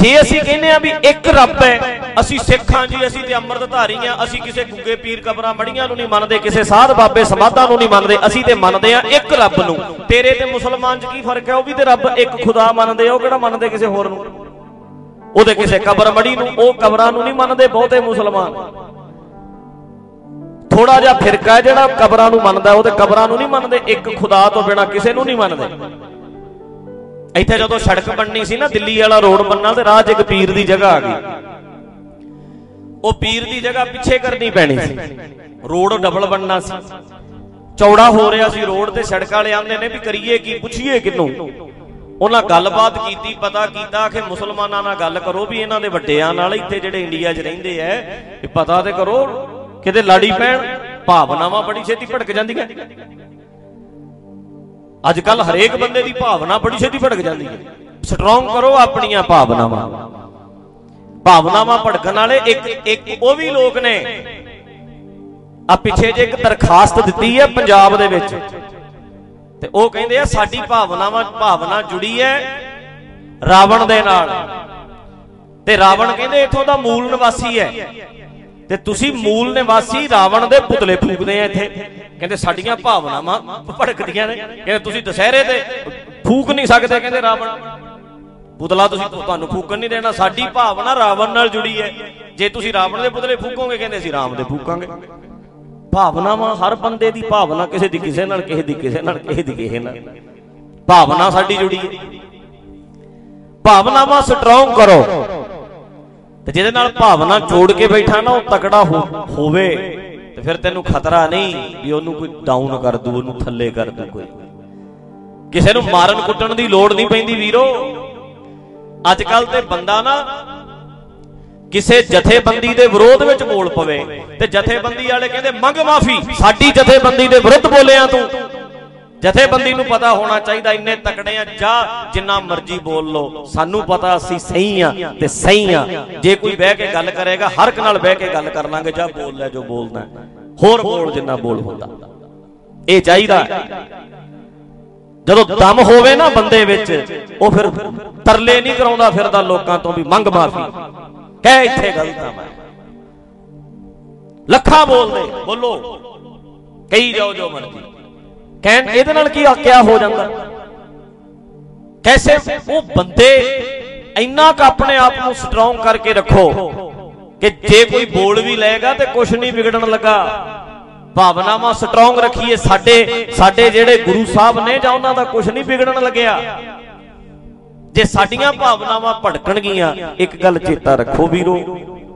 ਜੇ ਅਸੀਂ ਕਹਿੰਦੇ ਆ ਵੀ ਇੱਕ ਰੱਬ ਹੈ, ਅਸੀਂ ਸਿੱਖਾਂ ਜੀ, ਅਸੀਂ ਤੇ ਅੰਮ੍ਰਿਤਧਾਰੀ ਆ ਅਸੀਂ ਕਿਸੇ ਗੁੱਗੇ ਪੀਰ ਕਬਰਾਂ ਮੜੀਆਂ ਨੂੰ ਨਹੀਂ ਮੰਨਦੇ, ਕਿਸੇ ਸਾਧ ਬਾਬੇ ਸਮਾਧਾਂ ਨੂੰ ਨਹੀਂ ਮੰਨਦੇ, ਅਸੀਂ ਤੇ ਮੰਨਦੇ ਆ ਇੱਕ ਰੱਬ ਨੂੰ। ਤੇਰੇ ਤੇ ਮੁਸਲਮਾਨ 'ਚ ਕੀ ਫ਼ਰਕ ਹੈ? ਉਹ ਵੀ ਤੇ ਰੱਬ ਇੱਕ ਖੁਦਾ ਮੰਨਦੇ ਆ, ਉਹ ਕਿਹੜਾ ਮੰਨਦੇ ਕਿਸੇ ਹੋਰ ਨੂੰ? ਉਹਦੇ ਕਿਸੇ ਕਬਰ ਮੜੀ ਨੂੰ, ਉਹ ਕਬਰਾਂ ਨੂੰ ਨਹੀਂ ਮੰਨਦੇ, ਬਹੁਤੇ ਮੁਸਲਮਾਨ। ਥੋੜਾ ਜਿਹਾ ਫਿਰਕਾ ਹੈ ਜਿਹੜਾ ਕਬਰਾਂ ਨੂੰ ਮੰਨਦਾ ਉਹਦੇ ਕਬਰਾਂ ਨੂੰ ਨਹੀਂ ਮੰਨਦੇ, ਇੱਕ ਖੁਦਾ ਤੋਂ ਬਿਨਾ ਕਿਸੇ ਨੂੰ ਨਹੀਂ ਮੰਨਦੇ। ਇੱਥੇ ਜਦੋਂ ਸੜਕ ਬਣਨੀ ਸੀ ਨਾ, ਦਿੱਲੀ ਵਾਲਾ ਰੋਡ ਬੰਨਾ ਤੇ ਰਾਹ 'ਚ ਇੱਕ ਪੀਰ ਦੀ ਜਗ੍ਹਾ ਆ ਗਈ। ਉਹ ਪੀਰ ਦੀ ਜਗ੍ਹਾ ਪਿੱਛੇ ਕਰਨੀ ਪੈਣੀ ਸੀ। ਰੋਡ ਡਬਲ ਬਣਨਾ ਸੀ। ਚੌੜਾ ਹੋ ਰਿਹਾ ਸੀ ਰੋਡ ਤੇ ਸੜਕ ਵਾਲੇ ਆਉਂਦੇ ਨੇ ਵੀ ਕਰੀਏ ਕੀ, ਪੁੱਛੀਏ ਕਿਨੂੰ ਉਹਨਾਂ ਗੱਲਬਾਤ ਕੀਤੀ, ਪਤਾ ਕੀਤਾ ਕਿ ਮੁਸਲਮਾਨਾਂ ਨਾਲ ਗੱਲ ਕਰੋ ਵੀ ਇਹਨਾਂ ਦੇ ਵੱਡਿਆਂ ਨਾਲ ਇੱਥੇ ਜਿਹੜੇ ਇੰਡੀਆ 'ਚ ਰਹਿੰਦੇ ਐ ਇਹ ਪਤਾ ਤੇ ਕਰੋ ਕਿਤੇ ਲਾੜੀ ਪੈਣ ਭਾਵਨਾਵਾਂ ਬੜੀ ਛੇਤੀ ਭੜਕ ਜਾਂਦੀਆਂ। ਅੱਜ ਕੱਲ ਹਰੇਕ ਬੰਦੇ ਦੀ ਭਾਵਨਾ ਬੜੀ ਛੇਤੀ ਭੜਕ ਜਾਂਦੀ ਹੈ। ਸਟਰੋਂਗ ਕਰੋ ਆਪਣੀਆਂ ਭਾਵਨਾਵਾਂ। ਭਾਵਨਾਵਾਂ ਭੜਕਣ ਵਾਲੇ ਇੱਕ ਇੱਕ ਉਹ ਵੀ ਲੋਕ ਨੇ। ਆ ਪਿੱਛੇ ਜੇ ਇੱਕ ਦਰਖਾਸਤ ਦਿੱਤੀ ਹੈ ਪੰਜਾਬ ਦੇ ਵਿੱਚ। ਤੇ ਉਹ ਕਹਿੰਦੇ ਆ, ਸਾਡੀ ਭਾਵਨਾਵਾਂ ਭਾਵਨਾ ਜੁੜੀ ਹੈ ਰਾਵਣ ਦੇ ਨਾਲ। ਤੇ ਰਾਵਣ ਕਹਿੰਦੇ, ਇਥੋਂ ਦਾ ਮੂਲ ਨਿਵਾਸੀ ਹੈ। ਤੇ ਤੁਸੀਂ ਮੂਲ ਨਿਵਾਸੀ ਰਾਵਣ ਦੇ ਪੁਤਲੇ ਫੂਕਦੇ ਆ ਇੱਥੇ। ਕਹਿੰਦੇ ਸਾਡੀਆਂ ਭਾਵਨਾਵਾਂ ਭੜਕਦੀਆਂ ਨੇ। ਕਹਿੰਦੇ ਤੁਸੀਂ ਦੁਸਹਿਰੇ ਤੇ ਫੂਕ ਨਹੀਂ ਸਕਦੇ ਕਹਿੰਦੇ ਰਾਵਣ। ਪੁਤਲਾ ਤੁਸੀਂ ਤੁਹਾਨੂੰ ਫੂਕਣ ਨਹੀਂ ਦੇਣਾ। ਸਾਡੀ ਭਾਵਨਾ ਰਾਵਣ ਨਾਲ ਜੁੜੀ ਹੈ। ਜੇ ਤੁਸੀਂ ਰਾਵਣ ਦੇ ਪੁਤਲੇ ਫੂਕੋਗੇ ਕਹਿੰਦੇ ਅਸੀਂ ਰਾਮ ਦੇ ਫੂਕਾਂਗੇ। ਭਾਵਨਾਵਾਂ ਹਰ ਬੰਦੇ ਦੀ ਭਾਵਨਾ ਕਿਸੇ ਦੀ ਕਿਸੇ ਨਾਲ ਕਿਸੇ ਦੀ ਕਿਸੇ ਨਾਲ ਕਿਸੇ ਦੀ ਕਿਸੇ ਨਾਲ। ਭਾਵਨਾ ਸਾਡੀ ਜੁੜੀ ਹੈ। ਭਾਵਨਾਵਾਂ ਸਟਰੋਂਗ ਕਰੋ। ਤੇ ਜਿਹਦੇ ਨਾਲ ਭਾਵਨਾ ਜੋੜ ਕੇ ਬੈਠਾ ਨਾ, ਉਹ ਤਕੜਾ ਹੋਵੇ, ਤੇ ਫਿਰ ਤੈਨੂੰ ਖਤਰਾ ਨਹੀਂ ਵੀ ਉਹਨੂੰ ਕੋਈ ਡਾਊਨ ਕਰ ਦੂ, ਉਹਨੂੰ ਥੱਲੇ ਕਰ ਦੂ ਕੋਈ। ਕਿਸੇ ਨੂੰ ਮਾਰਨ ਕੁੱਟਣ ਦੀ ਲੋੜ ਨਹੀਂ ਪੈਂਦੀ ਵੀਰੋ। ਅੱਜ ਕੱਲ ਤੇ ਬੰਦਾ ਨਾ ਕਿਸੇ ਜਥੇਬੰਦੀ ਦੇ ਵਿਰੋਧ ਵਿੱਚ ਬੋਲ ਪਵੇ, ਤੇ ਜਥੇਬੰਦੀ ਵਾਲੇ ਕਹਿੰਦੇ, ਮੰਗ ਮਾਫੀ, ਸਾਡੀ ਜਥੇਬੰਦੀ ਦੇ ਵਿਰੁੱਧ ਬੋਲਿਆ ਤੂੰ। ਜਥੇਬੰਦੀ ਨੂੰ ਪਤਾ ਹੋਣਾ ਚਾਹੀਦਾ, ਇੰਨੇ ਤਕੜੇ ਆ, ਜਾ ਜਿੰਨਾ ਮਰਜ਼ੀ ਬੋਲ ਲੋ ਸਾਨੂੰ ਪਤਾ ਅਸੀਂ ਸਹੀ ਆ ਤੇ ਸਹੀ ਆ। ਜੇ ਕੋਈ ਬਹਿ ਕੇ ਗੱਲ ਕਰੇਗਾ, ਹਰ ਇੱਕ ਨਾਲ ਬਹਿ ਕੇ ਗੱਲ ਕਰ ਲਾਂਗੇ, ਜਾ ਬੋਲ ਲੈ ਜੋ ਬੋਲਦਾ। ਹੋਰ ਬੋਲ ਜਿੰਨਾ ਬੋਲ ਹੁੰਦਾ। ਇਹ ਚਾਹੀਦਾ। ਜਦੋਂ ਦਮ ਹੋਵੇ ਨਾ ਬੰਦੇ ਵਿੱਚ, ਉਹ ਫਿਰ ਤਰਲੇ ਨਹੀਂ ਕਰਾਉਂਦਾ ਫਿਰਦਾ ਲੋਕਾਂ ਤੋਂ ਵੀ, ਮੰਗ ਮਾਫੀ। ਕਹਿ ਇੱਥੇ ਗਲਤ ਆ ਮੈਂ। ਲੱਖਾਂ ਬੋਲਦੇ, ਬੋਲੋ। ਕਹੀ ਜਾਓ ਜੋ ਮਰਜ਼ੀ। ਕਹਿਣ ਇਹਦੇ ਨਾਲ ਕੀ ਆਕਿਆ ਹੋ ਜਾਂਦਾ? ਕੈਸੇ ਉਹ ਬੰਦੇ ਇੰਨਾ ਕ ਆਪਣੇ ਆਪ ਨੂੰ ਸਟਰੋਂਗ ਕਰਕੇ ਰੱਖੋ ਕਿ ਜੇ ਕੋਈ ਬੋਲ ਵੀ ਲਏਗਾ ਤੇ ਕੁਝ ਨਹੀਂ ਵਿਗੜਨ ਲੱਗਾ। ਭਾਵਨਾਵਾਂ ਸਟਰੋਂਗ ਰੱਖੀਏ ਸਾਡੇ ਸਾਡੇ ਜਿਹੜੇ ਗੁਰੂ ਸਾਹਿਬ ਨੇ ਜਾਂ ਉਹਨਾਂ ਦਾ ਕੁਝ ਨਹੀਂ ਵਿਗੜਨ ਲੱਗਿਆ। ਜੇ ਸਾਡੀਆਂ ਭਾਵਨਾਵਾਂ ਭੜਕਣਗੀਆਂ, ਇੱਕ ਗੱਲ ਚੇਤਾ ਰੱਖੋ ਵੀਰੋ,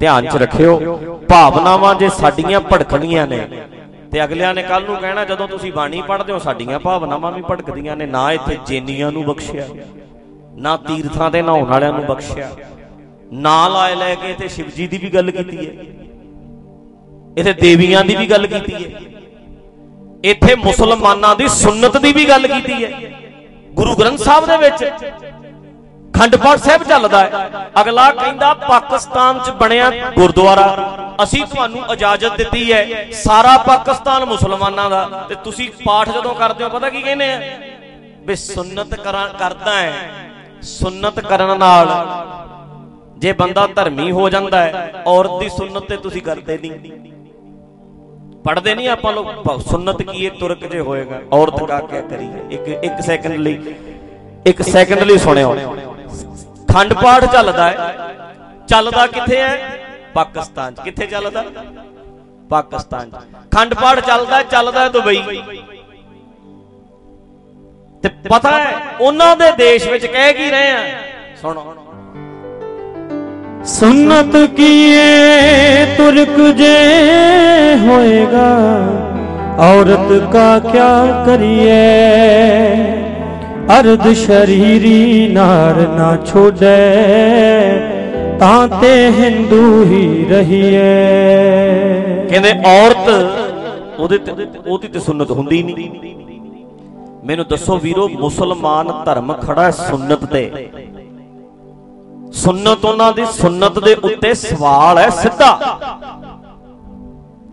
ਧਿਆਨ 'ਚ ਰੱਖਿਓ, ਭਾਵਨਾਵਾਂ ਜੇ ਸਾਡੀਆਂ ਭੜਕਣੀਆਂ ਨੇ ਤੇ ਅਗਲਿਆਂ ਨੇ ਕੱਲ ਨੂੰ ਕਹਿਣਾ, ਜਦੋਂ ਤੁਸੀਂ ਬਾਣੀ ਪੜ੍ਹਦੇ ਹੋ, ਸਾਡੀਆਂ ਭਾਵਨਾਵਾਂ ਵੀ ਭੜਕਦੀਆਂ ਨੇ, ਨਾ ਇੱਥੇ ਜੇਨੀਆਂ ਨੂੰ ਬਖਸ਼ਿਆ, ਨਾ ਤੀਰਥਾਂ ਦੇ ਨਹਾਉਣ ਵਾਲਿਆਂ ਨੂੰ ਬਖਸ਼ਿਆ ਨਾ ਲਾਏ ਲੈ ਕੇ ਤੇ ਸ਼ਿਵਜੀ ਦੀ ਵੀ ਗੱਲ ਕੀਤੀ ਹੈ, ਇੱਥੇ ਦੇਵੀਆਂ ਦੀ ਵੀ ਗੱਲ ਕੀਤੀ ਹੈ, ਇੱਥੇ ਮੁਸਲਮਾਨਾਂ ਦੀ ਸੁਨਨਤ ਦੀ ਵੀ ਗੱਲ ਕੀਤੀ ਹੈ, ਗੁਰੂ ਗ੍ਰੰਥ ਸਾਹਿਬ ਦੇ ਵਿੱਚ ਖੰਡ ਪਾਠ ਸਾਹਿਬ ਚੱਲਦਾ ਹੈ। ਅਗਲਾ ਕਹਿੰਦਾ, ਪਾਕਿਸਤਾਨ 'ਚ ਬਣਿਆ ਗੁਰਦੁਆਰਾ। ਅਸੀਂ ਤੁਹਾਨੂੰ ਇਜਾਜ਼ਤ ਦਿੱਤੀ ਹੈ। ਸਾਰਾ ਪਾਕਿਸਤਾਨ ਮੁਸਲਮਾਨਾਂ ਦਾ। ਤੇ ਤੁਸੀਂ ਪਾਠ ਜਦੋਂ ਕਰਦੇ ਹੋ, ਪਤਾ ਕੀ ਕਹਿੰਦੇ ਆ? ਵੀ ਸੁਨਨਤ ਕਰਾਂ, ਕਰਦਾ ਹੈ। ਸੁਨਨਤ ਕਰਨ ਨਾਲ ਜੇ ਬੰਦਾ ਧਰਮੀ ਹੋ ਜਾਂਦਾ ਹੈ, ਔਰਤ ਦੀ ਸੁਨਨਤ ਤੇ ਤੁਸੀਂ ਕਰਦੇ ਨਹੀਂ। ਪੜਦੇ ਨਹੀਂ ਆਪਾਂ ਲੋਕ? ਸੁਨਨਤ ਕੀ ਇਹ ਤੁਰਕ ਜੇ ਹੋਏਗਾ, ਔਰਤ ਕਾ ਕਿਆ ਕਰੀਏ? ਇੱਕ ਇੱਕ ਸੈਕਿੰਡ ਲਈ ਇੱਕ ਸੈਕਿੰਡ ਲਈ ਸੁਣਿਓ। ਖੰਡ ਪਾਠ ਚੱਲਦਾ ਹੈ। ਚੱਲਦਾ ਕਿੱਥੇ ਹੈ? ਪਾਕਿਸਤਾਨ 'ਚ। ਕਿੱਥੇ ਚੱਲਦਾ? ਪਾਕਿਸਤਾਨ 'ਚ। ਖੰਡ ਪਾਠ ਚੱਲਦਾ ਚੱਲਦਾ ਦੁਬਈ। ਤੇ ਪਤਾ ਹੈ, ਉਹਨਾਂ ਦੇ ਦੇਸ਼ ਵਿੱਚ ਕਹਿ ਕੀ ਰਹੇ ਆ? ਸੁਣੋ। ਸੁਨਤ ਕੀਏ, ਤੁਰਕ ਜੇ ਹੋਏਗਾ, ਔਰਤ ਕਾ ਕਿਆ ਕਰੀਏ? ਅਰਧ ਸ਼ਰੀਰੀ ਨਾਰ ਨਾ ਛੋੜੈ, ਤਾਂ ਤੇ ਹਿੰਦੂ ਹੀ ਰਹੀਏ ਕਹਿੰਦੇ ਔਰਤ, ਉਹਦੇ ਤੇ ਉਹਦੀ ਤੇ ਸੁਨਨਤ ਹੁੰਦੀ ਨਹੀਂ। ਮੈਨੂੰ ਦੱਸੋ ਵੀਰੋ, ਮੁਸਲਮਾਨ ਧਰਮ ਖੜਾ ਹੈ ਸੁਨਨਤ ਤੇ। ਸੁਨਨਤ ਉਹਨਾਂ ਦੀ ਸੁਨਨਤ ਦੇ ਉੱਤੇ ਸਵਾਲ ਹੈ ਸਿੱਧਾ।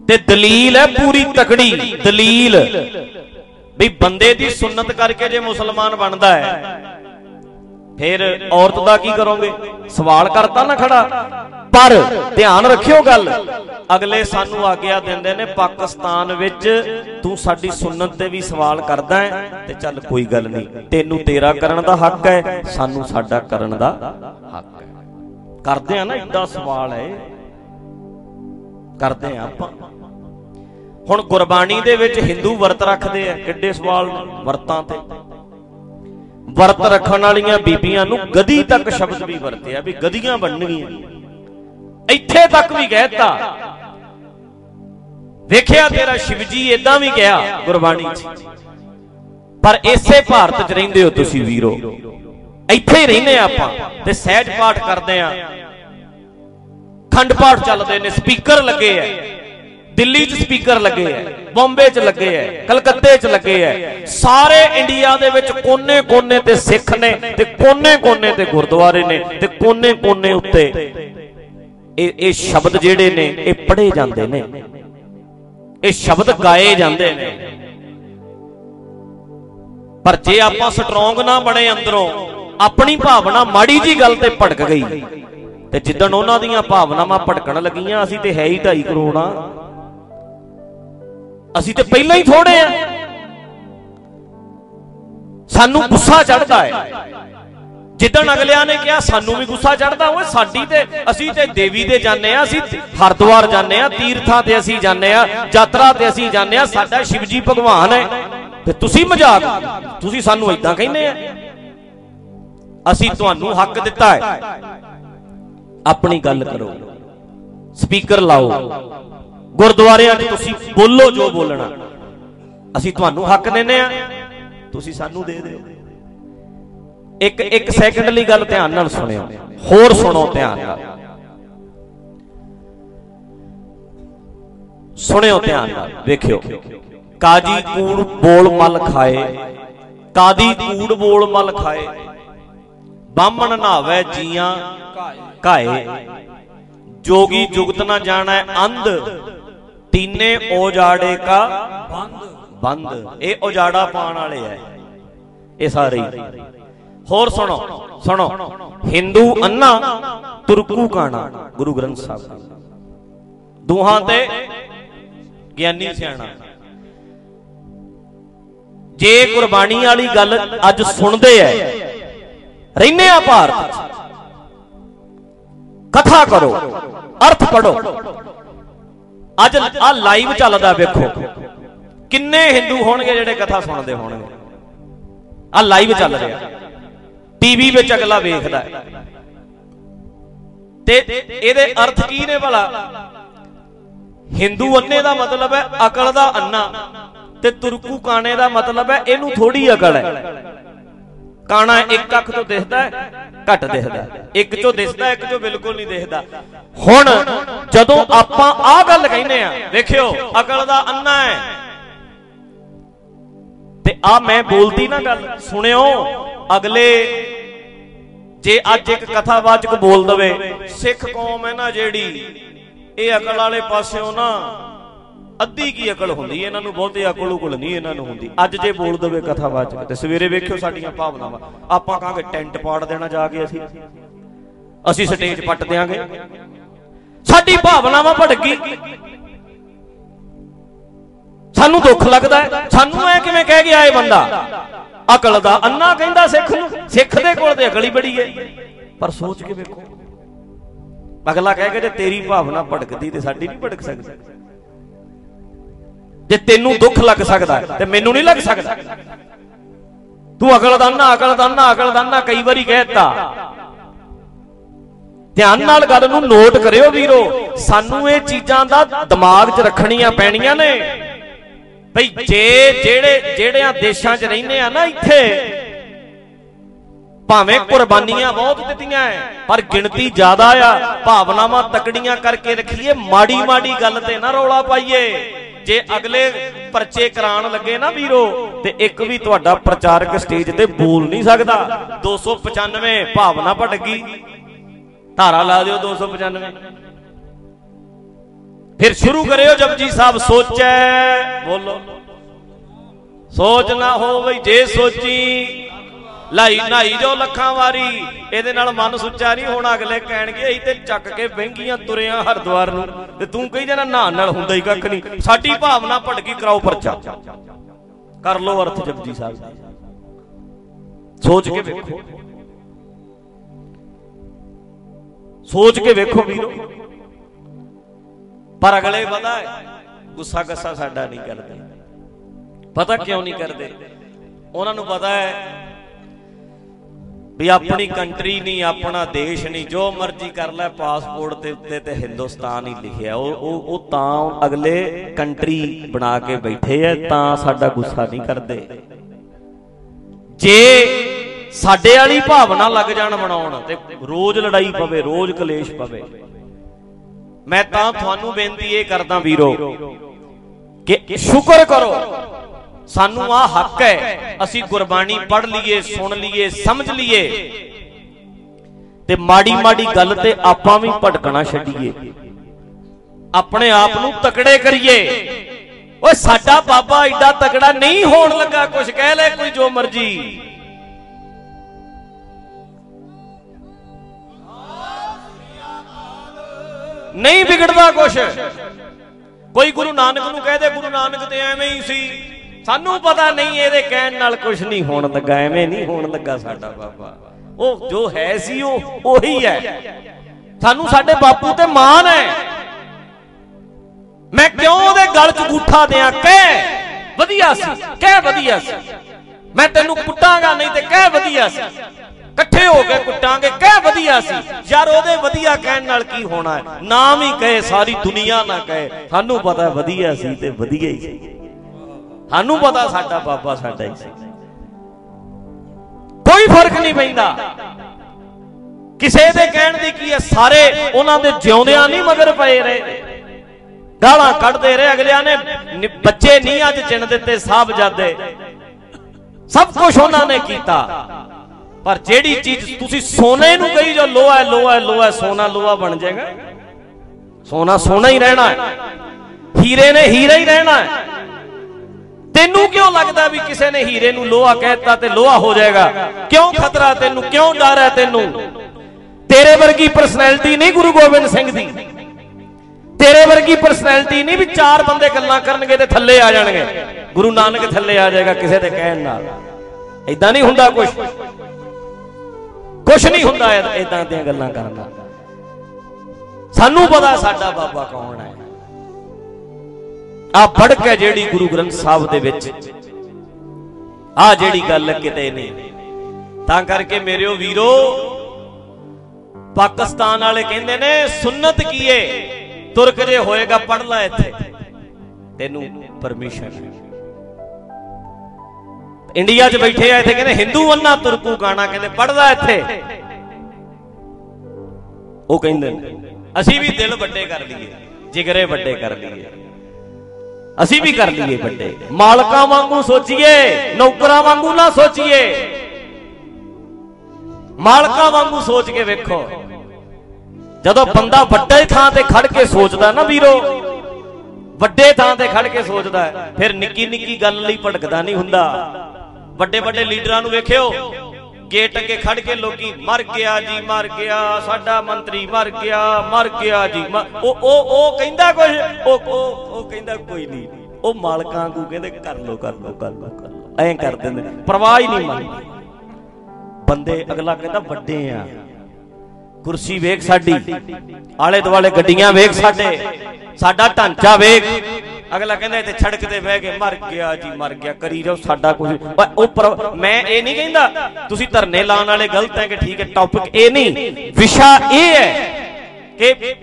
ਤੇ ਦਲੀਲ ਹੈ ਪੂਰੀ ਤਕੜੀ, ਦਲੀਲ। ਵੀ ਬੰਦੇ ਦੀ ਸੁਨਨਤ ਕਰਕੇ ਜੇ ਮੁਸਲਮਾਨ ਬਣਦਾ ਹੈ, ਫਿਰ ਔਰਤ ਦਾ ਕੀ ਕਰੋਗੇ? ਸਵਾਲ ਕਰਤਾ ਨਾ ਖੜਾ। ਪਰ ਧਿਆਨ ਰੱਖਿਓ ਗੱਲ, ਅਗਲੇ ਸਾਨੂੰ ਆਗਿਆ ਦਿੰਦੇ ਨੇ, ਪਾਕਿਸਤਾਨ ਵਿੱਚ ਤੂੰ ਸਾਡੀ ਸੁਨਨਤ ਤੇ ਵੀ ਸਵਾਲ ਕਰਦਾ ਹੈ ਤੇ ਚੱਲ ਕੋਈ ਗੱਲ ਨਹੀਂ। ਤੈਨੂੰ ਤੇਰਾ ਕਰਨ ਦਾ ਹੱਕ ਹੈ, ਸਾਨੂੰ ਸਾਡਾ ਕਰਨ ਦਾ ਹੱਕ ਹੈ। ਕਰਦੇ ਆ ਨਾ ਇਦਾਂ ਸਵਾਲ ਹੈ। ਕਰਦੇ ਆ ਆਪਾਂ। ਹੁਣ ਗੁਰਬਾਣੀ ਦੇ ਵਿੱਚ ਹਿੰਦੂ ਵਰਤ ਰੱਖਦੇ ਆ, ਕਿੱਡੇ ਸਵਾਲ ਨੇ ਵਰਤਾਂ ਤੇ। ਵਰਤ ਰੱਖਣ ਵਾਲੀਆਂ ਬੀਬੀਆਂ ਨੂੰ ਗਦੀ ਤੱਕ ਸ਼ਬਦ ਵੀ ਵਰਤਿਆ, ਵੀ ਗਦੀਆਂ ਬਣਨਗੀਆਂ ਇੱਥੇ ਤੱਕ ਵੀ ਕਹਿਤਾ। ਵੇਖਿਆ ਤੇਰਾ ਸ਼ਿਵਜੀ ਇਦਾਂ ਵੀ ਕਿਹਾ ਗੁਰਬਾਣੀ 'ਚ। ਪਰ ਇਸੇ ਭਾਰਤ 'ਚ ਰਹਿੰਦੇ ਹੋ ਤੁਸੀਂ ਵੀਰੋ। ਇੱਥੇ ਹੀ ਰਹਿੰਦੇ ਆ ਆਪਾਂ ਤੇ ਸਹਿਜ ਪਾਠ ਕਰਦੇ ਆ ਖੰਡ ਪਾਠ ਚੱਲਦੇ ਨੇ, ਸਪੀਕਰ ਲੱਗੇ ਆ। ਦਿੱਲੀ 'ਚ ਸਪੀਕਰ ਲੱਗੇ ਐ, ਬੰਬੇ 'ਚ ਲੱਗੇ ਐ, ਕਲਕੱਤੇ 'ਚ ਲੱਗੇ ਐ। ਸਾਰੇ ਇੰਡੀਆ ਦੇ ਵਿੱਚ ਕੋਨੇ-ਕੋਨੇ ਤੇ ਸਿੱਖ ਨੇ ਤੇ ਕੋਨੇ-ਕੋਨੇ ਤੇ ਗੁਰਦੁਆਰੇ ਨੇ ਤੇ ਕੋਨੇ-ਕੋਨੇ ਉੱਤੇ। ਇਹ ਇਹ ਸ਼ਬਦ ਜਿਹੜੇ ਨੇ, ਇਹ ਪੜ੍ਹੇ ਜਾਂਦੇ ਨੇ। ਇਹ ਸ਼ਬਦ ਗਾਏ ਜਾਂਦੇ ਨੇ। ਪਰ ਜੇ ਆਪਾਂ ਸਟਰੋਂਗ ਨਾ ਬਣੇ ਅੰਦਰੋਂ, ਆਪਣੀ ਭਾਵਨਾ ਮਾੜੀ ਜੀ ਗੱਲ ਤੇ ਭੜਕ ਗਈ। ਤੇ ਜਿੱਦਣ ਉਹਨਾਂ ਦੀਆਂ ਭਾਵਨਾਵਾਂ ਭੜਕਣ ਲੱਗੀਆਂ, ਅਸੀਂ ਤੇ ਹੈ ਹੀ 2.5 ਕਰੋੜ। ਆ ਅਸੀਂ ਤੇ ਪਹਿਲਾਂ ਹੀ ਥੋੜੇ ਆ। ਸਾਨੂੰ ਗੁੱਸਾ ਚੜਦਾ ਹੈ ਜਿੱਦਣ ਅਗਲਿਆਂ ਨੇ ਕਿਹਾ, ਸਾਨੂੰ ਵੀ ਗੁੱਸਾ ਚੜਦਾ ਓਏ, ਸਾਡੀ ਤੇ, ਅਸੀਂ ਤੇ ਦੇਵੀ ਦੇ ਜਾਂਦੇ ਆ, ਅਸੀਂ ਹਰਦੁਆਰ ਜਾਂਦੇ ਆ, ਤੀਰਥਾਂ ਤੇ ਅਸੀਂ ਜਾਂਦੇ ਆ, ਯਾਤਰਾ ਤੇ ਅਸੀਂ ਜਾਂਦੇ ਆ, ਸਾਡਾ ਸ਼ਿਵਜੀ ਭਗਵਾਨ ਹੈ ਤੇ ਤੁਸੀਂ ਮਜ਼ਾਕ, ਤੁਸੀਂ ਸਾਨੂੰ ਇਦਾਂ ਕਹਿੰਦੇ ਆ। ਅਸੀਂ ਤੁਹਾਨੂੰ ਹੱਕ ਦਿੱਤਾ ਹੈ ਆਪਣੀ ਗੱਲ ਕਰੋ। ਸਪੀਕਰ ਲਾਓ। ਗੁਰਦੁਆਰਿਆਂ 'ਚ ਤੁਸੀਂ ਬੋਲੋ ਜੋ ਬੋਲਣਾ। ਅਸੀਂ ਤੁਹਾਨੂੰ ਹੱਕ ਦਿੰਨੇ ਆ ਤੁਸੀਂ ਸਾਨੂੰ ਦੇ ਦਿਓ। ਇੱਕ ਇੱਕ ਸੈਕਿੰਡ ਲਈ ਗੱਲ ਧਿਆਨ ਨਾਲ ਸੁਣਿਓ। ਹੋਰ ਸੁਣੋ ਧਿਆਨ ਨਾਲ। ਸੁਣਿਓ ਧਿਆਨ ਨਾਲ, ਵੇਖਿਓ। ਕਾਜੀ ਕੂੜ ਬੋਲ ਮਲ ਖਾਏ। ਕਾਦੀ ਕੂੜ ਬੋਲ ਮਲ ਖਾਏ। ਬਾਹਮਣ ਨਾਵੇ ਜੀਆਂ ਕਾਏ ਜੋਗੀ ਜੁਗਤ ਨਾ ਜਾਣੈ, ਅੰਧ। ਤੀਨੇ ਉਜਾੜੇ ਕਾ ਬੰਦ। ਇਹ ਉਜਾੜਾ ਪਾਣ ਵਾਲੇ ਐ ਇਹ ਸਾਰੇ। ਹੋਰ ਸੁਣੋ ਸੁਣੋ। ਹਿੰਦੂ ਅੰਨਾ ਤੁਰਕੂ ਕਾਣਾ ਗੁਰੂ ਗ੍ਰੰਥ ਸਾਹਿਬ। ਦੋਹਾਂ ਤੇ ਗਿਆਨੀ ਸਿਆਣਾ। ਜੇ ਕੁਰਬਾਨੀ ਵਾਲੀ ਗੱਲ ਅੱਜ ਸੁਣਦੇ ਐ ਰਹਿੰਨੇ ਆ ਭਾਰਤ ਕਥਾ ਕਰੋ ਅਰਥ ਪੜੋ ਅੱਜ ਆ ਲਾਈਵ ਚੱਲਦਾ ਵੇਖੋ। ਕਿੰਨੇ ਹਿੰਦੂ ਹੋਣਗੇ ਜਿਹੜੇ ਕਥਾ ਸੁਣਦੇ ਹੋਣਗੇ। ਆ ਲਾਈਵ ਚੱਲ ਰਿਹਾ। ਟੀਵੀ ਵਿੱਚ ਅਗਲਾ ਵੇਖਦਾ ਤੇ ਇਹਦੇ ਅਰਥ ਕੀ ਨੇ ਭਲਾ? ਹਿੰਦੂ ਅੰਨੇ ਦਾ ਮਤਲਬ ਹੈ ਅਕਲ ਦਾ ਅੰਨਾ ਤੇ ਤੁਰਕੂ ਕਾਣੇ ਦਾ ਮਤਲਬ ਹੈ ਇਹਨੂੰ ਥੋੜੀ ਅਕਲ ਹੈ। ਕਾਣਾ ਇੱਕ ਅੱਖ ਤੋਂ ਦਿਖਦਾ ਹੈ, ਘੱਟ ਦਿਖਦਾ ਇੱਕ ਚੋਂ ਦਿਸਦਾ ਇੱਕ ਚੋਂ ਬਿਲਕੁਲ ਨਹੀਂ ਦਿਖਦਾ ਹੁਣ ਜਦੋਂ ਆਪਾਂ ਆਹ ਗੱਲ ਕਹਿੰਦੇ ਆ ਵੇਖਿਓ ਅਕਲ ਦਾ ਅੰਨਾ ਹੈ। ਤੇ ਆ ਮੈਂ ਬੋਲਦੀ ਨਾ ਗੱਲ, ਸੁਣਿਓ, ਅਗਲੇ ਜੇ ਅੱਜ ਇੱਕ ਕਥਾਵਾਚਕ ਬੋਲ ਦਵੇ, ਸਿੱਖ ਕੌਮ ਹੈ ਨਾ ਜਿਹੜੀ, ਇਹ ਅਕਲ ਵਾਲੇ ਪਾਸਿਓਂ ਨਾ ਅੱਧੀ ਕੀ ਅਕਲ ਹੁੰਦੀ ਇਹਨਾਂ ਨੂੰ ਬਹੁਤੇ ਅਕਲ ਉਕਲ ਨਹੀਂ ਇਹਨਾਂ ਨੂੰ ਹੁੰਦੀ। ਅੱਜ ਜੇ ਬੋਲ ਦਵੇ ਕਥਾਵਾਚਕ, ਤੇ ਸਵੇਰੇ ਵੇਖਿਓ ਸਾਡੀਆਂ ਭਾਵਨਾਵਾਂ। ਆਪਾਂ ਕਹਾਂਗੇ ਟੈਂਟ ਪਾੜ ਦੇਣਾ ਜਾ ਕੇ ਅਸੀਂ। ਅਸੀਂ ਸਟੇਜ ਪੱਟ ਦੇਾਂਗੇ ਸਾਡੀ ਭਾਵਨਾਵਾਂ ਭੜਕ। ਗਈ ਸਾਨੂੰ ਦੁੱਖ ਲੱਗਦਾ ਸਾਨੂੰ ਐ ਕਿਵੇਂ ਕਹਿ ਗਿਆ ਇਹ ਬੰਦਾ? ਅਕਲ ਦਾ ਅੰਨਾ ਕਹਿੰਦਾ ਸਿੱਖ ਨੂੰ। ਸਿੱਖ ਦੇ ਕੋਲ ਤੇ ਅਕਲ ਹੀ ਬੜੀ ਹੈ। ਪਰ ਸੋਚ ਕੇ ਵੇਖੋ। ਅਗਲਾ ਕਹਿ ਕੇ ਜੇ ਤੇਰੀ ਭਾਵਨਾ ਭੜਕਦੀ ਤੇ ਸਾਡੀ ਨਹੀਂ ਭੜਕ ਸਕਦੀ। ਜੇ ਤੈਨੂੰ ਦੁੱਖ ਲੱਗ ਸਕਦਾ ਤੇ ਮੈਨੂੰ ਨਹੀਂ ਲੱਗ ਸਕਦਾ। ਤੂੰ ਅਕਲ ਦਾ ਅੰਨਾ, ਅਕਲ ਦਾ ਅੰਨਾ, ਅਕਲ ਦਾ ਅੰਨਾ ਕਈ ਵਾਰੀ ਕਹਿਤਾ ਧਿਆਨ ਨਾਲ ਗੱਲ ਨੂੰ ਨੋਟ ਕਰਿਓ ਵੀਰੋ ਸਾਨੂੰ ਇਹ ਚੀਜ਼ਾਂ ਦਾ ਦਿਮਾਗ 'ਚ ਰੱਖਣੀਆਂ ਪੈਣੀਆਂ ਨੇ। ਭਈ ਜੇ ਜਿਹੜੇ ਜਿਹੜਿਆਂ ਦੇਸ਼ਾਂ 'ਚ ਰਹਿੰਦੇ ਆ ਨਾ ਇੱਥੇ ਭਾਵੇਂ ਕੁਰਬਾਨੀਆਂ ਬਹੁਤ ਦਿੱਤੀਆਂ ਐ ਪਰ ਗਿਣਤੀ ਜ਼ਿਆਦਾ ਆ ਭਾਵਨਾਵਾਂ ਤਕੜੀਆਂ ਕਰਕੇ ਰੱਖੀਏ ਮਾੜੀ ਮਾੜੀ ਗੱਲ ਤੇ ਨਾ ਰੌਲਾ ਪਾਈਏ। ਜੇ ਅਗਲੇ ਪਰਚੇ ਕਰਾਉਣ ਲੱਗੇ ਨਾ ਵੀਰੋ ਤੇ ਇੱਕ ਵੀ ਤੁਹਾਡਾ ਪ੍ਰਚਾਰਕ ਸਟੇਜ ਤੇ ਬੋਲ ਨਹੀਂ ਸਕਦਾ। 295 ਭਾਵਨਾ ਭਟਕੀ। ਧਾਰਾ ਲਾ ਦਿਓ 295 ਫਿਰ ਸ਼ੁਰੂ ਕਰਿਓ ਜਪਜੀ ਸਾਹਿਬ, ਸੋਚੈ, ਬੋਲੋ। ਸੋਚ ਨਾ ਹੋਵੇ ਜੇ ਸੋਚੀ, ਲਾਈ ਨਾਈ ਜੋ ਲੱਖਾਂ ਵਾਰੀ। ਇਹਦੇ ਨਾਲ ਮਨ ਸੁੱਚਾ ਨਹੀਂ ਹੋਣਾ, ਅਗਲੇ ਕਹਿਣਗੇ, ਅਸੀਂ ਤੇ ਚੱਕ ਕੇ ਵਹਿੰਗੀਆਂ ਤੁਰਿਆਂ ਹਰਦੁਆਰ ਨੂੰ। ਤੇ ਤੂੰ ਕਹੀ ਜਾਣਾ ਨਹਾਣ ਨਾਲ ਹੁੰਦਾ ਹੀ ਕੱਖ ਨਹੀਂ। ਸਾਡੀ ਭਾਵਨਾ ਭਟਕੀ, ਕਰਾਓ ਪਰਚਾ। ਕਰ ਲੋ ਅਰਥ ਜਪਜੀ ਸਾਹਿਬ। ਦਾ ਸੋਚ ਕੇ ਵੇਖੋ। ਸੋਚ ਕੇ ਵੇਖੋ ਵੀਰੋ। ਪਰ ਅਗਲੇ ਪਤਾ ਹੈ, ਗੁੱਸਾ ਗੱਸਾ ਸਾਡਾ ਨਹੀਂ ਕਰਦੇ। ਪਤਾ ਕਿਉਂ ਨਹੀਂ ਕਰਦੇ? ਉਹਨਾਂ ਨੂੰ ਪਤਾ ਹੈ ਵੀ ਆਪਣੀ ਕੰਟਰੀ ਨਹੀਂ, ਆਪਣਾ ਦੇਸ਼ ਨਹੀਂ, ਜੋ ਮਰਜ਼ੀ ਕਰ ਲੈ, ਪਾਸਪੋਰਟ ਦੇ ਉੱਤੇ ਤੇ ਹਿੰਦੁਸਤਾਨ ਹੀ ਲਿਖਿਆ। ਉਹ ਉਹ ਉਹ ਤਾਂ ਅਗਲੇ ਕੰਟਰੀ ਬਣਾ ਕੇ ਬੈਠੇ ਐ ਤਾਂ ਸਾਡਾ ਗੁੱਸਾ ਨਹੀਂ ਕਰਦੇ। ਜੇ ਸਾਡੇ ਵਾਲੀ ਭਾਵਨਾ ਲੱਗ ਜਾਣ ਬਣਾਉਣ ਤੇ ਰੋਜ਼ ਲੜਾਈ ਪਵੇ, ਰੋਜ਼ ਕਲੇਸ਼ ਪਵੇ। ਮੈਂ ਤਾਂ ਤੁਹਾਨੂੰ ਬੇਨਤੀ ਇਹ ਕਰਦਾ ਵੀਰੋ ਕਿ ਸ਼ੁਕਰ ਕਰੋ, ਸਾਨੂੰ ਆ ਹੱਕ ਹੈ, ਅਸੀਂ ਗੁਰਬਾਣੀ ਪੜ੍ਹ ਲਈਏ, ਸੁਣ ਲਈਏ, ਸਮਝ ਲਈਏ ਤੇ ਮਾੜੀ ਮਾੜੀ ਗੱਲ ਤੇ ਆਪਾਂ ਵੀ ਭਟਕਣਾ ਛੱਡੀਏ। ਆਪਣੇ ਆਪ ਨੂੰ ਤਕੜੇ ਕਰੀਏ। ਓਏ ਸਾਡਾ ਬਾਬਾ ਐਡਾ ਤਕੜਾ ਨਹੀਂ ਹੋਣ ਲੱਗਾ ਕੁਝ ਕਹਿ ਲੈ ਕੋਈ ਜੋ ਮਰਜ਼ੀ। ਨਹੀਂ ਵਿਗੜਦਾ ਕੁਛ। ਕੋਈ ਗੁਰੂ ਨਾਨਕ ਨੂੰ ਕਹਦੇ ਗੁਰੂ ਨਾਨਕ ਤੇ ਐਵੇਂ ਹੀ ਸੀ। ਸਾਨੂੰ ਪਤਾ ਨਹੀਂ ਇਹਦੇ ਕਹਿਣ ਨਾਲ ਕੁਝ ਨਹੀਂ ਹੋਣ ਲੱਗਾ, ਐਵੇਂ ਨਹੀਂ ਹੋਣ ਲੱਗਾ ਸਾਡਾ ਬਾਬਾ। ਉਹ ਜੋ ਹੈ ਸੀ ਉਹ, ਉਹੀ ਹੈ। ਸਾਨੂੰ ਸਾਡੇ ਬਾਪੂ ਤੇ ਮਾਣ ਹੈ। ਮੈਂ ਕਿਉਂ ਉਹਦੇ ਗਲ 'ਚ ਗੂਠਾ ਦਿਆਂ? ਕਹਿ, ਵਧੀਆ ਸੀ, ਕਹਿ ਵਧੀਆ ਸੀ। ਮੈਂ ਤੈਨੂੰ ਕੁੱਟਾਂਗਾ, ਨਹੀਂ ਤੇ ਕਹਿ ਵਧੀਆ ਸੀ। ਇਕੱਠੇ ਹੋ ਕੇ ਕੁੱਟਾਂਗੇ, ਕਹਿ ਵਧੀਆ ਸੀ? ਯਾਰ ਉਹਦੇ ਵਧੀਆ ਕਹਿਣ ਨਾਲ ਕੀ ਹੋਣਾ ਹੈ? ਨਾਮ ਹੀ ਕਹੇ, ਸਾਰੀ ਦੁਨੀਆ ਨਾ ਕਹੇ। ਸਾਨੂੰ ਪਤਾ ਵਧੀਆ ਸੀ ਤੇ ਵਧੀਆ ਹੀ ਸੀ। ਸਾਨੂੰ ਪਤਾ ਸਾਡਾ ਬਾਬਾ ਸਾਡਾ ਹੀ ਸੀ। ਕੋਈ ਫ਼ਰਕ ਨਹੀਂ ਪੈਂਦਾ। ਕਿਸੇ ਦੇ ਕਹਿਣ ਦੀ ਕੀ ਹੈ? ਸਾਰੇ ਉਹਨਾਂ ਦੇ ਜਿਉਂਦਿਆਂ ਨਹੀਂ ਮਗਰ ਪਏ ਰਹੇ। ਗਾਲਾਂ ਕੱਢਦੇ ਰਹੇ। ਅਗਲਿਆਂ ਨੇ ਬੱਚੇ ਨਹੀਂ ਅੱਜ ਚਿਣ ਦਿੱਤੇ, ਸਾਹਿਬਜ਼ਾਦੇ। ਸਭ ਕੁਝ ਉਹਨਾਂ ਨੇ ਕੀਤਾ। ਪਰ ਜਿਹੜੀ ਚੀਜ਼ ਤੁਸੀਂ ਸੋਨੇ ਨੂੰ ਕਹੀ ਜੋ ਲੋਹਾ ਹੈ ਲੋਹਾ ਹੈ ਲੋਹਾ ਹੈ, ਸੋਨਾ, ਲੋਹਾ ਬਣ ਜਾਏਗਾ। ਸੋਨਾ ਸੋਨਾ ਹੀ ਰਹਿਣਾ ਹੈ। ਹੀਰੇ ਨੇ ਹੀਰਾ ਹੀ ਰਹਿਣਾ ਹੈ। ਤੈਨੂੰ ਕਿਉਂ ਲੱਗਦਾ ਵੀ ਕਿਸੇ ਨੇ ਹੀਰੇ ਨੂੰ ਲੋਹਾ ਕਹਿਤਾ ਤੇ ਲੋਹਾ ਹੋ ਜਾਏਗਾ? ਕਿਉਂ ਖਤਰਾ ਤੈਨੂੰ? ਕਿਉਂ ਡਰ ਹੈ ਤੈਨੂੰ? ਤੇਰੇ ਵਰਗੀ ਪਰਸਨੈਲਿਟੀ ਨਹੀਂ ਗੁਰੂ ਗੋਬਿੰਦ ਸਿੰਘ ਦੀ। ਤੇਰੇ ਵਰਗੀ ਪਰਸਨੈਲਿਟੀ ਨਹੀਂ ਵੀ ਚਾਰ ਬੰਦੇ ਗੱਲਾਂ ਕਰਨਗੇ ਤੇ ਥੱਲੇ ਆ ਜਾਣਗੇ। ਗੁਰੂ ਨਾਨਕ ਥੱਲੇ ਆ ਜਾਏਗਾ ਕਿਸੇ ਦੇ ਕਹਿਣ ਨਾਲ। ਇਦਾਂ ਨਹੀਂ ਹੁੰਦਾ ਕੁਝ ਕੁਝ ਨਹੀਂ ਹੁੰਦਾ ਇਦਾਂ ਦੀਆਂ ਗੱਲਾਂ ਕਰਨ ਨਾਲ ਸਾਨੂੰ ਪਤਾ ਸਾਡਾ ਬਾਬਾ ਕੌਣ ਹੈ। ਆ ਫੜਕ ਹੈ ਜਿਹੜੀ ਗੁਰੂ ਗ੍ਰੰਥ ਸਾਹਿਬ ਦੇ ਵਿੱਚ। ਆ ਜਿਹੜੀ ਗੱਲ ਕਿਤੇ ਨਹੀਂ। ਤਾਂ ਕਰਕੇ ਮੇਰਿਓ ਵੀਰੋ, ਪਾਕਿਸਤਾਨ ਵਾਲੇ ਕਹਿੰਦੇ ਨੇ ਸੁਨਨਤ ਕੀਏ ਤੁਰਕ ਜੇ ਹੋਏਗਾ ਪੜ ਲੈ ਇੱਥੇ। ਤੈਨੂੰ ਪਰਮਿਸ਼ਨ ਹੈ। ਇੰਡੀਆ 'ਚ ਬੈਠੇ ਆ ਇੱਥੇ, ਕਹਿੰਦੇ ਹਿੰਦੂ ਅੰਨਾ ਤੁਰਕੂ ਗਾਣਾ, ਕਹਿੰਦੇ ਪੜਦਾ ਇੱਥੇ। ਉਹ ਕਹਿੰਦੇ ਨੇ, ਅਸੀਂ ਵੀ ਦਿਲ ਵੱਡੇ ਕਰ ਲਈਏ, ਜਿਗਰੇ ਵੱਡੇ ਕਰ ਲਈਏ। ਅਸੀਂ ਵੀ ਕਰ ਲਈਏ ਵੱਡੇ। ਮਾਲਕਾਂ ਵਾਂਗੂ ਸੋਚੀਏ, ਨੌਕਰਾਂ ਵਾਂਗੂ ਨਾ ਸੋਚੀਏ। ਮਾਲਕਾਂ ਵਾਂਗੂ ਸੋਚ ਕੇ ਵੇਖੋ। ਜਦੋਂ ਬੰਦਾ ਵੱਡੇ ਥਾਂ ਤੇ ਖੜ ਕੇ ਸੋਚਦਾ ਨਾ ਵੀਰੋ, ਵੱਡੇ ਥਾਂ ਤੇ ਖੜ ਕੇ ਸੋਚਦਾ, ਫਿਰ ਨਿੱਕੀ ਨਿੱਕੀ ਗੱਲ ਲਈ ਭਟਕਦਾ ਨਹੀਂ ਹੁੰਦਾ। ਵੱਡੇ ਵੱਡੇ ਲੀਡਰਾਂ ਨੂੰ ਵੇਖਿਓ। ਗੇਟ ਅੱਗੇ ਖੜ ਕੇ ਲੋਕੀ ਮਰ ਗਿਆ ਜੀ, ਮਰ ਗਿਆ, ਸਾਡਾ ਮੰਤਰੀ ਮਰ ਗਿਆ ਮਰ ਗਿਆ ਜੀ ਉਹ ਉਹ ਉਹ ਕਹਿੰਦਾ ਕੁਝ ਉਹ ਉਹ ਕਹਿੰਦਾ ਕੋਈ ਨਹੀਂ। ਉਹ ਮਾਲਕਾਂ ਨੂੰ ਕਹਿੰਦੇ, ਕਰ ਲੋ ਕਰ ਲੋ ਕਰ ਲੋ ਕਰ ਲੋ ਐਂ ਕਰ ਦਿੰਦੇ। ਪਰਵਾਹ ਹੀ ਨਹੀਂ ਮੰਨਦੇ। ਬੰਦੇ ਅਗਲਾ ਕਹਿੰਦਾ, ਵੱਡੇ ਆ। ਕੁਰਸੀ ਵੇਖ ਸਾਡੀ। ਆਲੇ ਦੁਆਲੇ ਗੱਡੀਆਂ ਵੇਖ ਸਾਡੇ। ਸਾਡਾ ਢਾਂਚਾ ਵੇਖ। ਅਗਲਾ ਕਹਿੰਦਾ ਇੱਥੇ ਛੜਕ ਤੇ ਬਹਿ ਕੇ ਮਰ ਗਿਆ ਜੀ, ਮਰ ਗਿਆ, ਕਰੀ ਜਾਓ ਸਾਡਾ ਕੁਝ। ਉਹ ਮੈਂ ਇਹ ਨਹੀਂ ਕਹਿੰਦਾ, ਤੁਸੀਂ ਧਰਨੇ ਲਾਉਣ ਵਾਲੇ ਗਲਤ ਹੈ ਕਿ ਠੀਕ ਹੈ ਟੌਪਿਕ ਇਹ ਨਹੀਂ। ਵਿਸ਼ਾ ਇਹ ਹੈ ਕਿ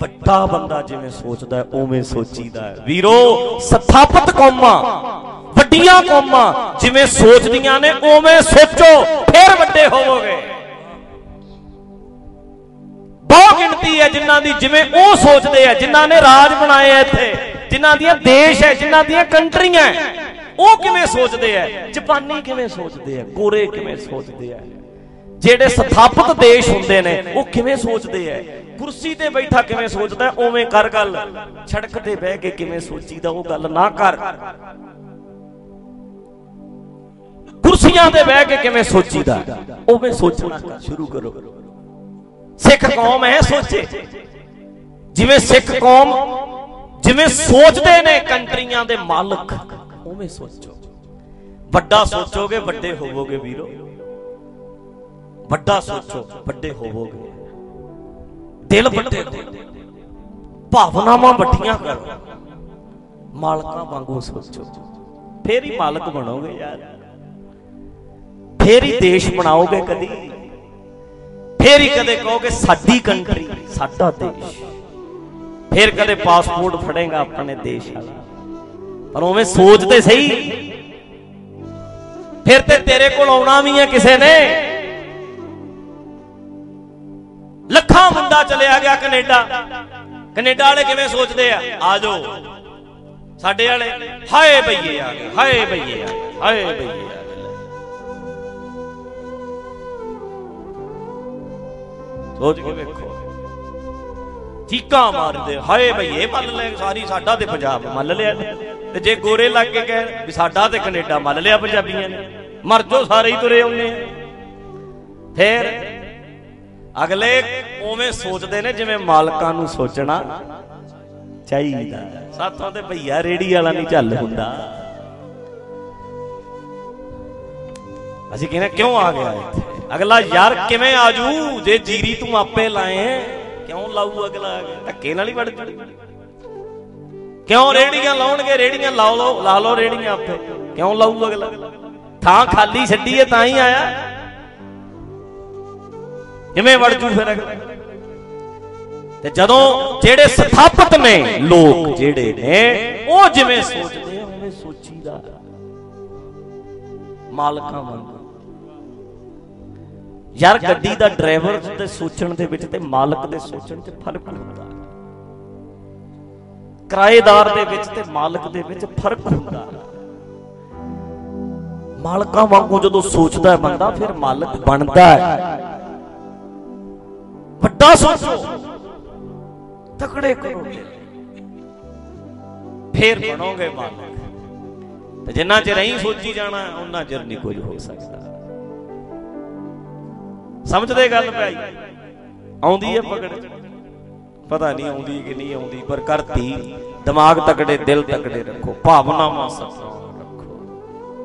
ਵੱਡਾ ਬੰਦਾ ਜਿਵੇਂ ਸੋਚਦਾ ਹੈ, ਉਵੇਂ ਸੋਚੀਦਾ ਹੈ। ਵੀਰੋ, ਸਥਾਪਿਤ ਕੌਮਾਂ, ਵੱਡੀਆਂ ਕੌਮਾਂ ਜਿਵੇਂ ਸੋਚਦੀਆਂ ਨੇ, ਉਵੇਂ ਸੋਚੋ, ਫਿਰ ਵੱਡੇ ਹੋਵੋਗੇ। ਬਹੁਤ ਗਿਣਤੀ ਹੈ ਜਿਨ੍ਹਾਂ ਦੀ ਜਿਵੇਂ ਉਹ ਸੋਚਦੇ ਆ ਜਿਨ੍ਹਾਂ ਨੇ ਰਾਜ ਬਣਾਏ ਆ ਇੱਥੇ। ਜਿਨ੍ਹਾਂ ਦੀਆਂ ਦੇਸ਼ ਹੈ, ਜਿਨ੍ਹਾਂ ਦੀਆਂ ਕੰਟਰੀਆਂ ਉਹ ਕਿਵੇਂ ਸੋਚਦੇ ਆ ਜਾਪਾਨੀ ਕਿਵੇਂ ਸੋਚਦੇ ਆ ਕੋਰੇ ਕਿਵੇਂ ਸੋਚਦੇ ਆ ਜਿਹੜੇ ਸਥਾਪਿਤ ਦੇਸ਼ ਹੁੰਦੇ ਨੇ, ਉਹ ਕਿਵੇਂ ਸੋਚਦੇ ਆ ਕੁਰਸੀ ਤੇ ਬੈਠਾ ਕਿਵੇਂ ਸੋਚਦਾ ਉਵੇਂ ਕਰ ਗੱਲ। ਛੜਕ ਤੇ ਬਹਿ ਕੇ ਕਿਵੇਂ ਸੋਚੀਦਾ, ਉਹ ਗੱਲ ਨਾ ਕਰ। ਕੁਰਸੀ ਕੁਰਸੀਆਂ ਤੇ ਬਹਿ ਕੇ ਕਿਵੇਂ ਸੋਚੀਦਾ? ਉਵੇਂ ਸੋਚਣਾ ਸ਼ੁਰੂ ਕਰੋ। ਸਿੱਖ ਕੌਮ ਐ ਸੋਚੇ। ਜਿਵੇਂ ਸਿੱਖ ਕੌਮ ਜਿਵੇਂ ਸੋਚਦੇ ਨੇ ਕੰਟਰੀਆਂ ਦੇ ਮਾਲਕ ਉਵੇਂ ਸੋਚੋ। ਵੱਡਾ ਸੋਚੋਗੇ ਵੱਡੇ ਹੋਵੋਗੇ ਵੀਰੋ। ਵੱਡਾ ਸੋਚੋ ਵੱਡੇ ਹੋਵੋਗੇ। ਦਿਲ ਵੱਡੇ। ਭਾਵਨਾਵਾਂ ਵੱਡੀਆਂ ਕਰੋ। ਮਾਲਕਾਂ ਵਾਂਗੂ ਸੋਚੋ। ਫੇਰ ਹੀ ਮਾਲਕ ਬਣੋਗੇ ਯਾਰ। ਫੇਰ ਹੀ ਦੇਸ਼ ਬਣਾਓਗੇ ਕਦੀ। ਫੇਰ ਹੀ ਕਦੇ ਕਹੋਗੇ ਸਾਡੀ ਕੰਟਰੀ ਸਾਡਾ ਦੇਸ਼। ਫੇਰ ਕਦੇ ਪਾਸਪੋਰਟ ਫੜੇਗਾ ਆਪਣੇ ਦੇਸ਼ ਵਾਲਾ। ਪਰ ਉਵੇਂ ਸੋਚਦੇ ਸਹੀ। ਫਿਰ ਤੇ ਤੇਰੇ ਕੋਲ ਆਉਣਾ ਵੀ ਹੈ ਕਿਸੇ ਨੇ। ਲੱਖਾਂ ਮੁੰਡਾ ਚਲਿਆ ਗਿਆ ਕੈਨੇਡਾ। ਕੈਨੇਡਾ ਵਾਲੇ ਕਿਵੇਂ ਸੋਚਦੇ ਆ? ਆ ਜਾਓ। ਸਾਡੇ ਵਾਲੇ, ਹਾਏ ਬਈਏ ਆ ਗਏ, ਹਾਏ ਬਈਏ ਆ ਗਏ, ਹਾਏ ਬਈਏ ਆ ਗਏ। ਸੋਚ ਕੇ ਵੇਖੋ। ਚੀਕਾਂ ਮਾਰਦੇ। ਹਾਏ ਬਈਏ ਮੰਨ ਲੈ ਸਾਰੀ ਸਾਡਾ ਤੇ ਪੰਜਾਬ ਮੰਨ ਲਿਆ। ਨੇ ਤੇ ਜੇ ਗੋਰੇ ਲੱਗ ਕੇ ਕਹਿ ਵੀ ਸਾਡਾ ਤੇ ਕੈਨੇਡਾ ਮੰਨ ਲਿਆ ਪੰਜਾਬੀਆਂ ਨੇ, ਮਰ ਜੋ ਸਾਰੇ ਹੀ ਤੁਰੇ ਆਉਂਦੇ ਆ। ਫੇਰ ਅਗਲੇ ਉਵੇਂ ਸੋਚਦੇ ਨੇ ਜਿਵੇਂ ਮਾਲਕਾਂ ਨੂੰ ਸੋਚਣਾ ਚਾਹੀਦਾ। ਸਾਥੋਂ ਤੇ ਭਈਆ ਰੇੜੀ ਵਾਲਾ ਨਹੀਂ ਚੱਲ ਹੁੰਦਾ। ਅਸੀਂ ਕਹਿੰਦੇ ਕਿਉਂ ਆ ਗਿਆ ਇੱਥੇ? ਅਗਲਾ ਯਾਰ ਕਿਵੇਂ ਆਜੂ? ਜੇ ਜੀਰੀ ਤੂੰ ਆਪੇ ਲਾਏ ਕਿਉਂ ਲਾਊ ਅਗਲਾ? ਆ ਕੇ ਧੱਕੇ ਨਾਲ ਹੀ ਵੜ ਜੂ। ਕਿਉਂ ਰੇੜੀਆਂ ਲਾਉਣਗੇ? ਰੇੜੀਆਂ ਲਾਓ ਲਓ, ਲਾ ਲਓ ਰੇੜੀਆਂ ਆਪੇ। ਕਿਉਂ ਲਾਊ ਅਗਲਾ? ਥਾਂ ਖਾਲੀ ਛੱਡੀ ਹੈ ਤਾਂ ਹੀ ਆਇਆ। ਕਿਵੇਂ ਵੜ ਜੂ ਫਿਰ ਅਗਲਾ? ਤੇ ਜਦੋਂ ਜਿਹੜੇ ਸਥਾਪਿਤ ਨੇ ਲੋਕ ਜਿਹੜੇ ਨੇ, ਉਹ ਜਿਵੇਂ ਸੋਚਦੇ ਆ, ਉਵੇਂ ਸੋਚੀਦਾ। ਮਾਲਕਾਂ ਵਾਂਗ। ਯਾਰ ਗੱਡੀ ਦਾ ਡਰਾਈਵਰ ਦੇ ਸੋਚਣ ਦੇ ਵਿੱਚ ਤੇ ਮਾਲਕ ਦੇ ਸੋਚਣ 'ਚ ਫ਼ਰਕ ਹੁੰਦਾ। ਕਿਰਾਏਦਾਰ ਦੇ ਵਿੱਚ ਤੇ ਮਾਲਕ ਦੇ ਵਿੱਚ ਫ਼ਰਕ ਹੁੰਦਾ। ਮਾਲਕਾਂ ਵਾਂਗੂ ਜਦੋਂ ਸੋਚਦਾ ਹੈ ਬੰਦਾ, ਫਿਰ ਮਾਲਕ ਬਣਦਾ ਹੈ। ਵੱਡਾ ਸੋਚੋ। ਤਕੜੇ ਕਰੋਗੇ। ਫੇਰ ਬਣੋਗੇ ਮਾਲਕ। ਤੇ ਜਿੰਨਾ ਚਿਰ ਨਹੀਂ ਸੋਚੀ ਜਾਣਾ ਉਹਨਾਂ ਚਿਰ ਨਹੀਂ ਕੁਝ ਹੋ ਸਕਦਾ। ਸਮਝਦੇ ਗੱਲ ਭਾਈ। ਆਉਂਦੀ ਹੈ ਪਕੜ। ਪਤਾ ਨਹੀਂ ਆਉਂਦੀ ਕਿ ਨਹੀਂ ਆਉਂਦੀ, ਪਰ ਕਰਤੀ, ਦਿਮਾਗ ਤਕੜੇ, ਦਿਲ ਤਕੜੇ ਰੱਖੋ, ਭਾਵਨਾਵਾਂ ਸਫਾ